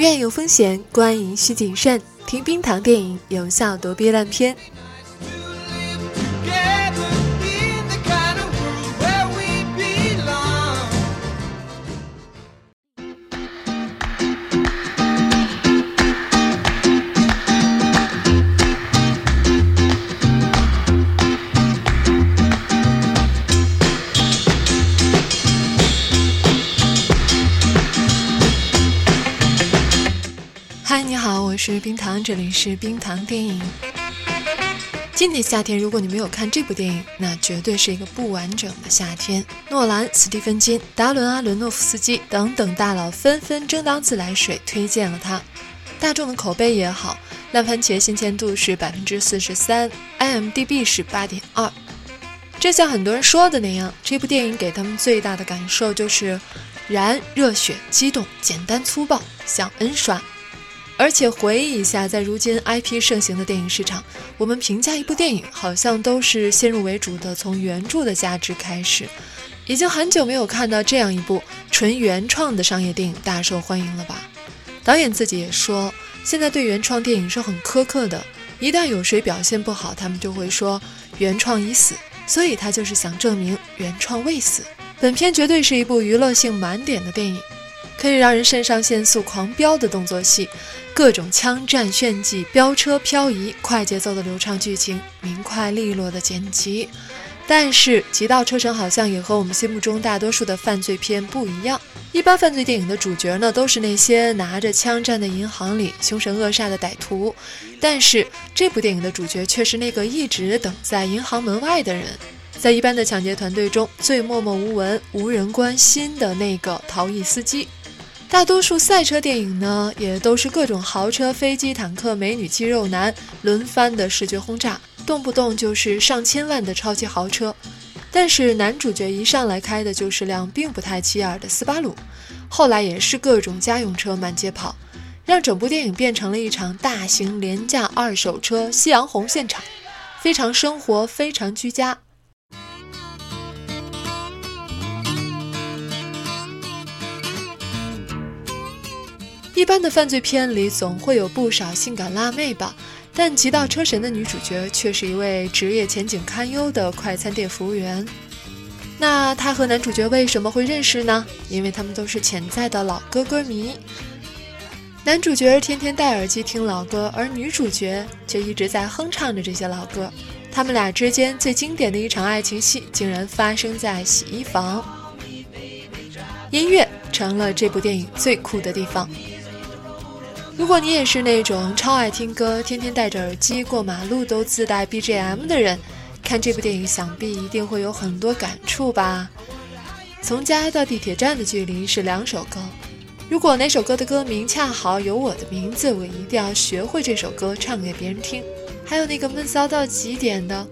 院有风险，观影需谨慎。听冰糖电影，有效躲避烂片。是冰糖，这里是冰糖电影。今年夏天，如果你没有看这部电影，那绝对是一个不完整的夏天。诺兰、斯蒂芬金、达伦·阿伦诺夫斯基等等大佬纷纷争当自来水推荐了它，大众的口碑也好，烂番茄新鲜度是百分之四十三，IMDB 是八点二。正像很多人说的那样，这部电影给他们最大的感受就是燃、热血、激动、简单粗暴，想 N 刷。而且回忆一下，在如今 IP 盛行的电影市场，我们评价一部电影，好像都是先入为主的从原著的价值开始。已经很久没有看到这样一部纯原创的商业电影大受欢迎了吧？导演自己也说，现在对原创电影是很苛刻的，一旦有谁表现不好，他们就会说原创已死。所以他就是想证明原创未死。本片绝对是一部娱乐性满点的电影。可以让人肾上腺素狂飙的动作戏，各种枪战炫技、飙车漂移、快节奏的流畅剧情、明快利落的剪辑。但是《极道车神》好像也和我们心目中大多数的犯罪片不一样。一般犯罪电影的主角呢，都是那些拿着枪站在银行里凶神恶煞的歹徒，但是这部电影的主角却是那个一直等在银行门外的人，在一般的抢劫团队中最默默无闻、无人关心的那个逃逸司机。大多数赛车电影呢，也都是各种豪车、飞机、坦克、美女、肌肉男轮番的视觉轰炸，动不动就是上千万的超级豪车。但是男主角一上来开的就是辆并不太起眼的斯巴鲁，后来也是各种家用车满街跑，让整部电影变成了一场大型廉价二手车夕阳红现场，非常生活，非常居家。一般的犯罪片里总会有不少性感辣妹吧，但《极道车神》的女主角却是一位职业前景堪忧的快餐店服务员。那她和男主角为什么会认识呢？因为他们都是潜在的老歌歌迷。男主角天天戴耳机听老歌，而女主角却一直在哼唱着这些老歌。他们俩之间最经典的一场爱情戏，竟然发生在洗衣房。音乐成了这部电影最酷的地方。如果你也是那种超爱听歌、天天戴着耳机过马路都自带 BGM 的人，看这部电影想必一定会有很多感触吧。从家到地铁站的距离是两首歌，如果哪首歌的歌名恰好有我的名字，我一定要学会这首歌唱给别人听。还有那个闷骚到极点的，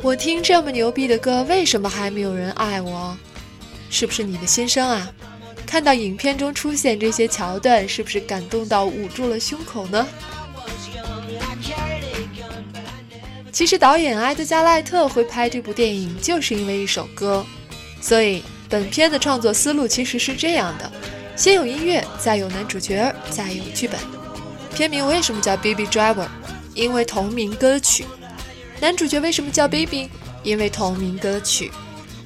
我听这么牛逼的歌，为什么还没有人爱我？是不是你的心声啊？看到影片中出现这些桥段，是不是感动到捂住了胸口呢？其实导演埃德加·赖特会拍这部电影，就是因为一首歌。所以本片的创作思路其实是这样的：先有音乐，再有男主角，再有剧本。片名为什么叫《Baby Driver》？因为同名歌曲。男主角为什么叫 Baby？因为同名歌曲。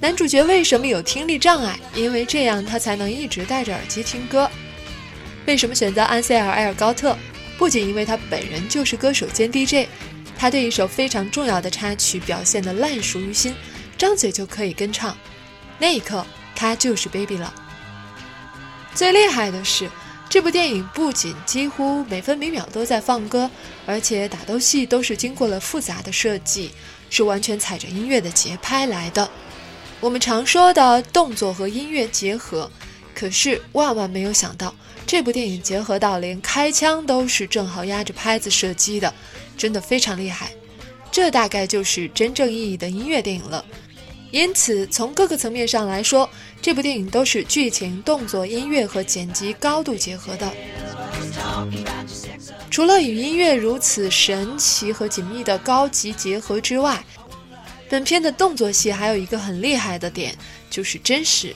男主角为什么有听力障碍？因为这样他才能一直戴着耳机听歌。为什么选择安塞尔·埃尔高特？不仅因为他本人就是歌手兼 DJ，他对一首非常重要的插曲表现得烂熟于心，张嘴就可以跟唱。那一刻，他就是 Baby 了。最厉害的是，这部电影不仅几乎每分每秒都在放歌，而且打斗戏都是经过了复杂的设计，是完全踩着音乐的节拍来的。我们常说的动作和音乐结合，可是万万没有想到，这部电影结合到连开枪都是正好压着拍子射击的，真的非常厉害。这大概就是真正意义的音乐电影了。因此，从各个层面上来说，这部电影都是剧情、动作、音乐和剪辑高度结合的。除了与音乐如此神奇和紧密的高级结合之外，本片的动作戏还有一个很厉害的点，就是真实。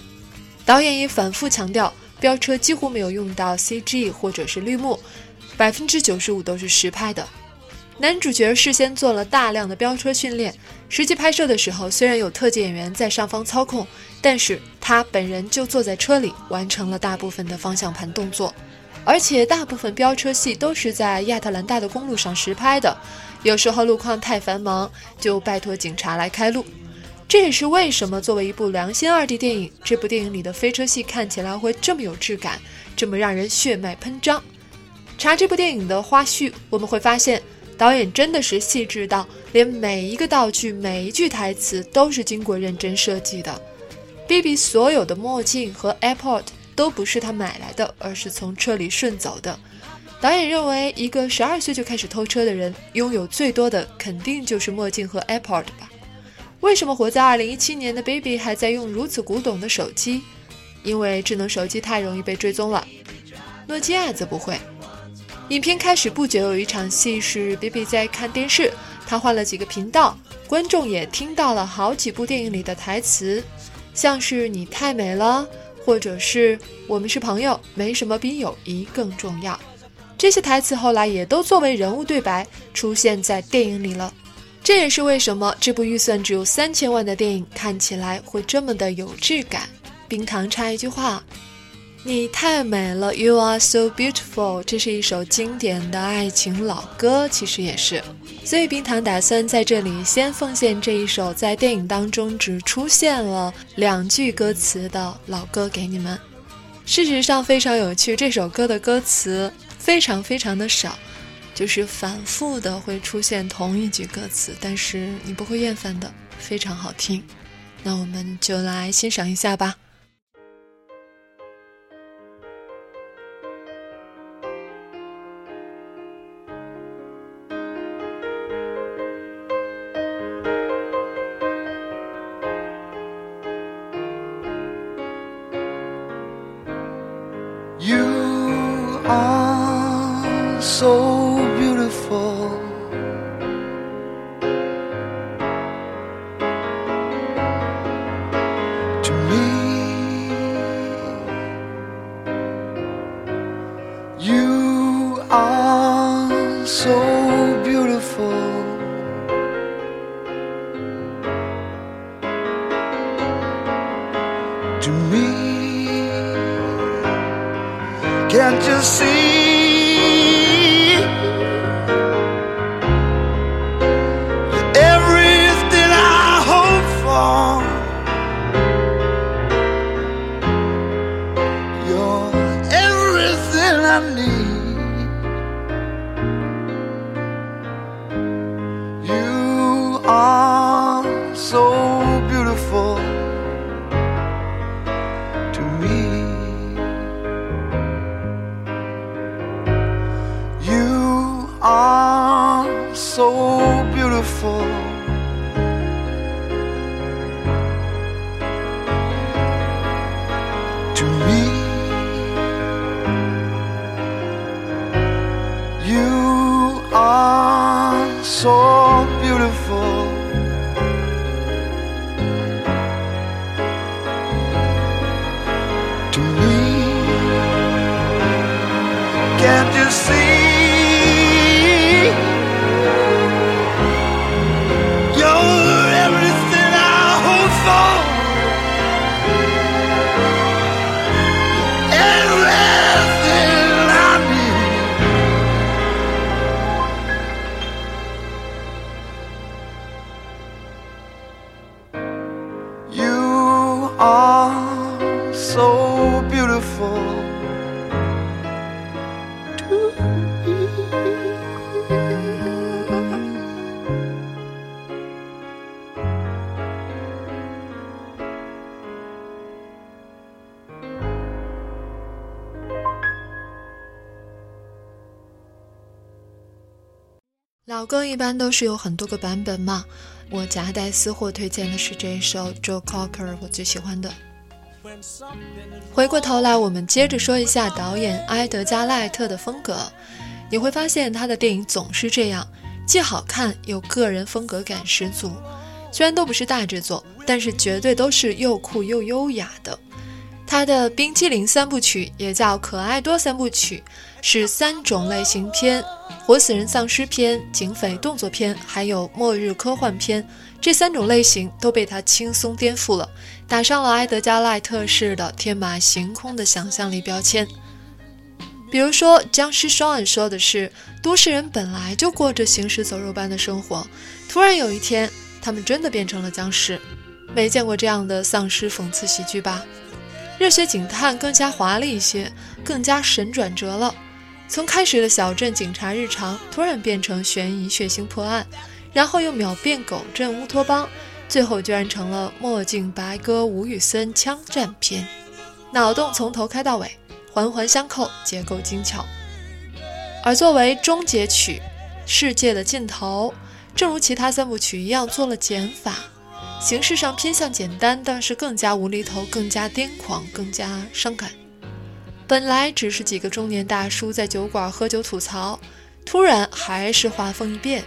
导演也反复强调，飙车几乎没有用到 CG 或者是绿幕，百分之九十五都是实拍的。男主角事先做了大量的飙车训练，实际拍摄的时候虽然有特技演员在上方操控，但是他本人就坐在车里完成了大部分的方向盘动作。而且大部分飙车戏都是在亚特兰大的公路上实拍的，有时候路况太繁忙，就拜托警察来开路。这也是为什么作为一部良心二 D 电影，这部电影里的飞车戏看起来会这么有质感，这么让人血脉喷张。查这部电影的花絮，我们会发现导演真的是细致到连每一个道具、每一句台词都是经过认真设计的。B B 所有的墨镜和 AirPod。都不是他买来的，而是从车里顺走的。导演认为，一个十二岁就开始偷车的人，拥有最多的肯定就是墨镜和 AirPod 吧？为什么活在二零一七年的 Baby 还在用如此古董的手机？因为智能手机太容易被追踪了。诺基亚则不会。影片开始不久，有一场戏是 Baby 在看电视，他换了几个频道，观众也听到了好几部电影里的台词，像是“你太美了”。或者是我们是朋友，没什么比友谊更重要。这些台词后来也都作为人物对白出现在电影里了。这也是为什么这部预算只有三千万的电影看起来会这么的有质感。冰糖插一句话。你太美了，You are so beautiful。这是一首经典的爱情老歌，其实也是。所以冰糖打算在这里先奉献这一首在电影当中只出现了两句歌词的老歌给你们。事实上非常有趣，这首歌的歌词非常非常的少，就是反复的会出现同一句歌词，但是你不会厌烦的，非常好听。那我们就来欣赏一下吧。so beautiful. To me, can't you see? Beautiful 老歌一般都是有很多个版本嘛，我夹带私货推荐的是这一首 Joe Cocker，我最喜欢的。回过头来，我们接着说一下导演埃德加·赖特的风格。你会发现他的电影总是这样，既好看又个人风格感十足。虽然都不是大制作，但是绝对都是又酷又优雅的。他的冰淇淋三部曲也叫可爱多三部曲，是三种类型片：活死人丧尸片、警匪动作片，还有末日科幻片。这三种类型都被他轻松颠覆了，打上了埃德加·赖特式的天马行空的想象力标签。比如说，僵尸双案说的是，都市人本来就过着行尸走肉般的生活，突然有一天，他们真的变成了僵尸。没见过这样的丧尸讽刺喜剧吧？热血警探更加华丽一些，更加神转折了。从开始的小镇警察日常，突然变成悬疑血腥破案，然后又秒变狗镇乌托邦，最后居然成了墨镜白鸽吴宇森枪战片，脑洞从头开到尾。环环相扣，结构精巧。而作为终结曲，《世界的尽头》正如其他三部曲一样做了减法，形式上偏向简单，但是更加无厘头，更加癫狂，更加伤感。本来只是几个中年大叔在酒馆喝酒吐槽，突然还是画风一变，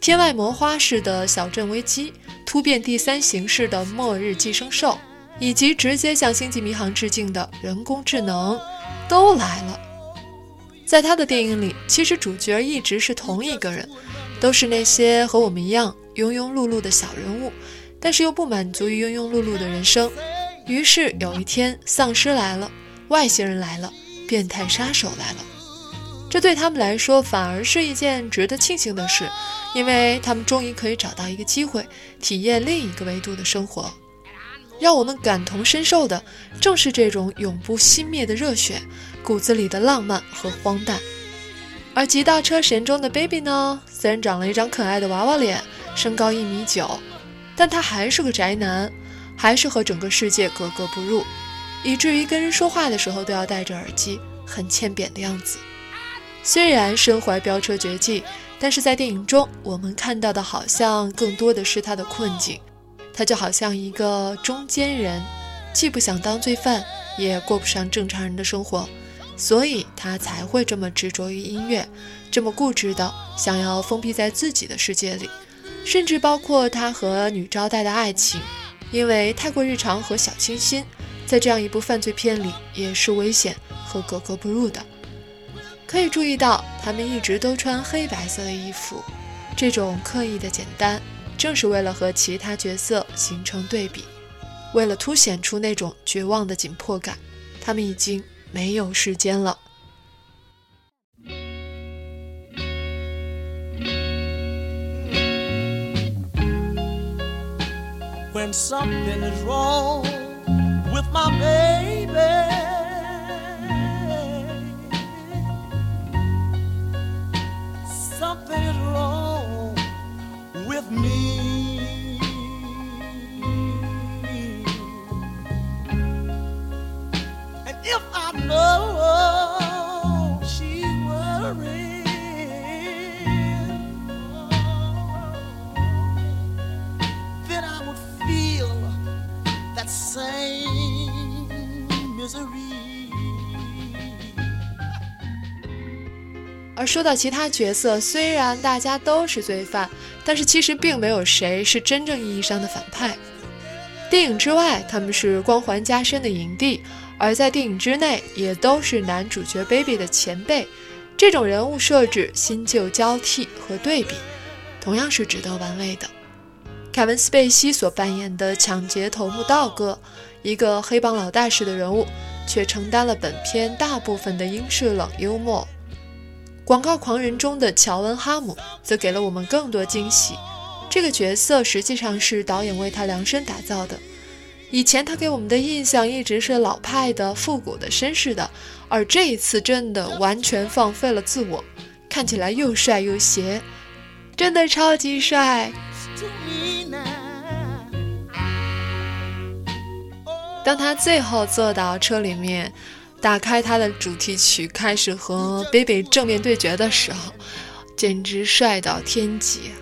天外魔花式的小镇危机，突变第三形式的末日寄生兽。以及直接向《星际迷航》致敬的人工智能都来了。在他的电影里，其实主角一直是同一个人，都是那些和我们一样庸庸碌碌的小人物，但是又不满足于庸庸碌碌的人生。于是有一天，丧尸来了，外星人来了，变态杀手来了。这对他们来说反而是一件值得庆幸的事，因为他们终于可以找到一个机会，体验另一个维度的生活。让我们感同身受的，正是这种永不熄灭的热血，骨子里的浪漫和荒诞。而极大车神中的 Baby 呢，虽然长了一张可爱的娃娃脸，身高一米九，但他还是个宅男，还是和整个世界格格不入，以至于跟人说话的时候都要戴着耳机，很欠扁的样子。虽然身怀飙车绝技，但是在电影中，我们看到的好像更多的是他的困境。他就好像一个中间人，既不想当罪犯，也过不上正常人的生活，所以他才会这么执着于音乐，这么固执的想要封闭在自己的世界里，甚至包括他和女招待的爱情，因为太过日常和小清新，在这样一部犯罪片里也是危险和格格不入的。可以注意到，他们一直都穿黑白色的衣服，这种刻意的简单。正是为了和其他角色形成对比，为了凸显出那种绝望的紧迫感，他们已经没有时间了。When something is wrong 说到其他角色，虽然大家都是罪犯，但是其实并没有谁是真正意义上的反派。电影之外，他们是光环加身的影帝；而在电影之内，也都是男主角 Baby 的前辈。这种人物设置新旧交替和对比，同样是值得玩味的。凯文·斯贝西所扮演的抢劫头目道哥，一个黑帮老大式的人物，却承担了本片大部分的英式冷幽默。广告狂人中的乔恩·哈姆则给了我们更多惊喜。这个角色实际上是导演为他量身打造的。以前他给我们的印象一直是老派的、复古的、绅士的，而这一次真的完全放飞了自我，看起来又帅又邪，真的超级帅。当他最后坐到车里面。打开他的主题曲，开始和 Baby 正面对决的时候，简直帅到天际。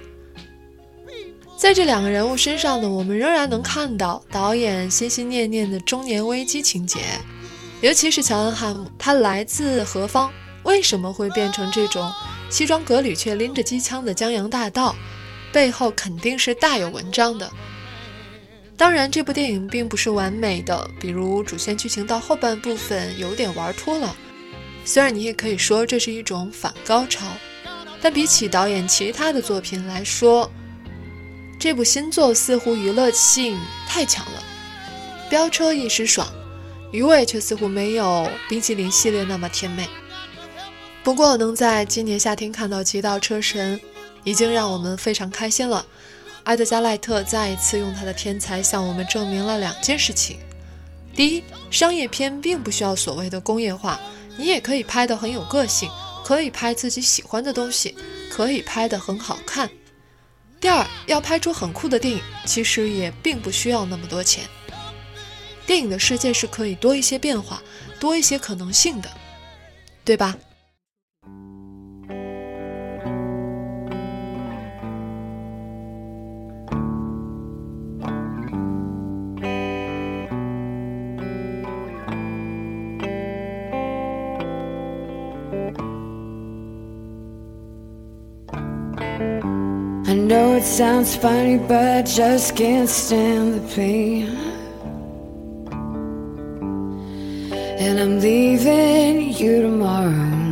在这两个人物身上呢，我们仍然能看到导演心心念念的中年危机情节。尤其是乔恩·汉姆，他来自何方？为什么会变成这种西装革履却拎着机枪的江洋大盗？背后肯定是大有文章的。当然，这部电影并不是完美的，比如主线剧情到后半部分有点玩脱了。虽然你也可以说这是一种反高潮，但比起导演其他的作品来说，这部新作似乎娱乐性太强了，飙车一时爽，余味却似乎没有冰淇淋系列那么甜美。不过能在今年夏天看到《极道车神》，已经让我们非常开心了。埃德加·赖特再一次用他的天才向我们证明了两件事情：第一，商业片并不需要所谓的工业化。你也可以拍得很有个性，可以拍自己喜欢的东西，可以拍得很好看。第二，要拍出很酷的电影，其实也并不需要那么多钱。电影的世界是可以多一些变化，多一些可能性的，对吧 sounds funny, but I just can't stand the pain. And I'm leaving you tomorrow.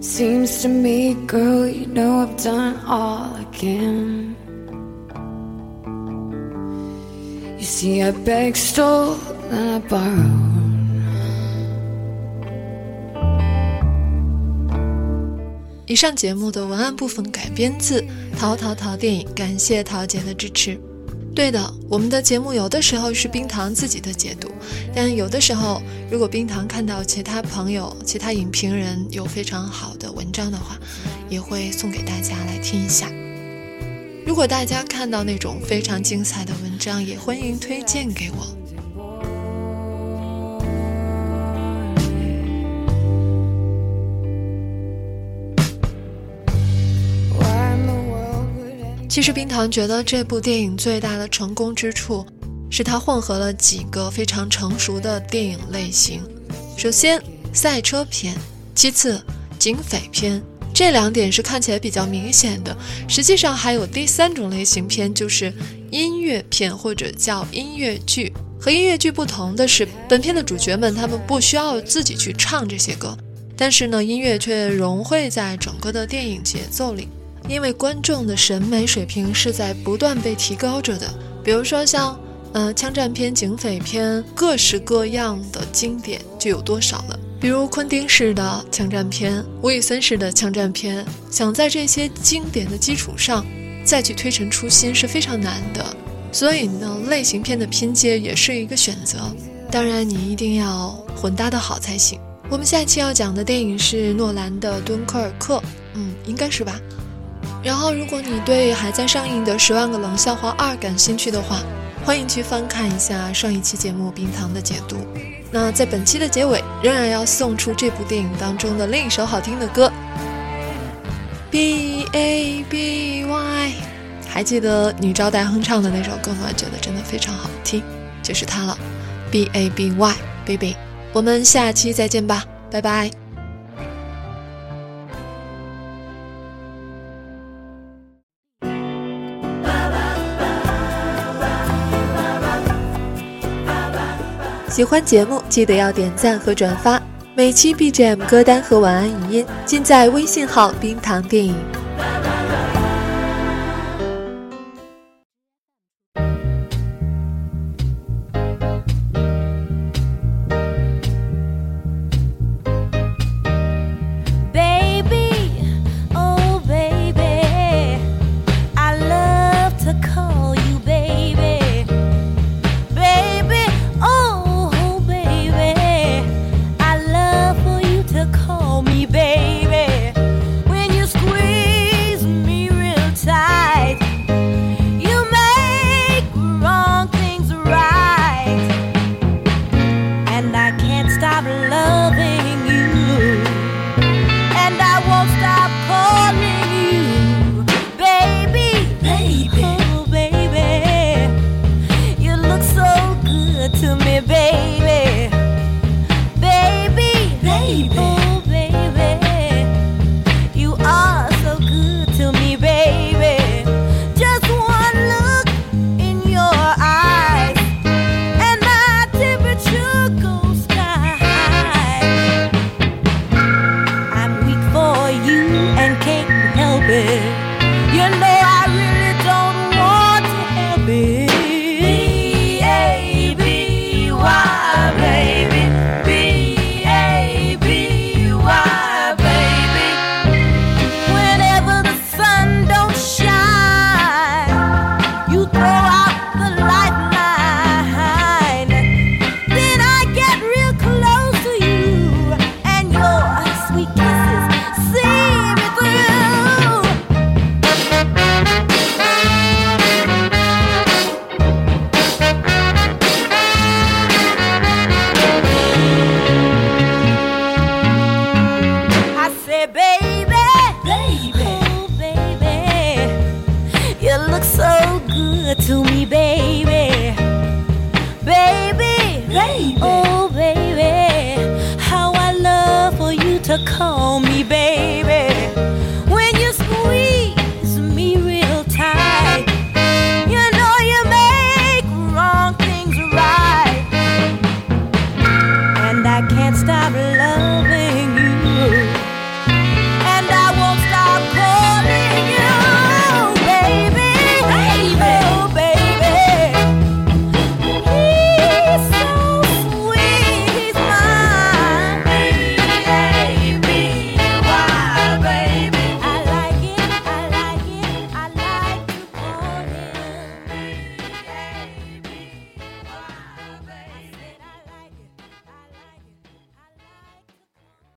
Seems to me, girl, you know I've done all I can. You see, I begged, stole, and I borrowed. 以上节目的文案部分改编自《淘淘淘电影》，感谢陶姐的支持。对的，我们的节目有的时候是冰糖自己的解读，但有的时候，如果冰糖看到其他朋友、其他影评人有非常好的文章的话，也会送给大家来听一下。如果大家看到那种非常精彩的文章，也欢迎推荐给我。其实冰糖觉得这部电影最大的成功之处，是它混合了几个非常成熟的电影类型。首先，赛车片；其次，警匪片。这两点是看起来比较明显的。实际上还有第三种类型片，就是音乐片或者叫音乐剧。和音乐剧不同的是，本片的主角们他们不需要自己去唱这些歌，但是呢，音乐却融汇在整个的电影节奏里。因为观众的审美水平是在不断被提高着的，比如说像，呃，枪战片、警匪片，各式各样的经典就有多少了。比如昆汀式的枪战片、吴宇森式的枪战片，想在这些经典的基础上再去推陈出新是非常难的。所以呢，类型片的拼接也是一个选择。当然，你一定要混搭的好才行。我们下期要讲的电影是诺兰的《敦刻尔克》，嗯，应该是吧。然后，如果你对还在上映的《十万个冷笑话二》感兴趣的话，欢迎去翻看一下上一期节目冰糖的解读。那在本期的结尾，仍然要送出这部电影当中的另一首好听的歌，《B A B Y》。还记得女招待哼唱的那首歌吗？觉得真的非常好听，就是它了，《B A B Y》，Baby。我们下期再见吧，拜拜。喜欢节目，记得要点赞和转发。每期 BGM 歌单和晚安语音尽在微信号“冰糖电影”。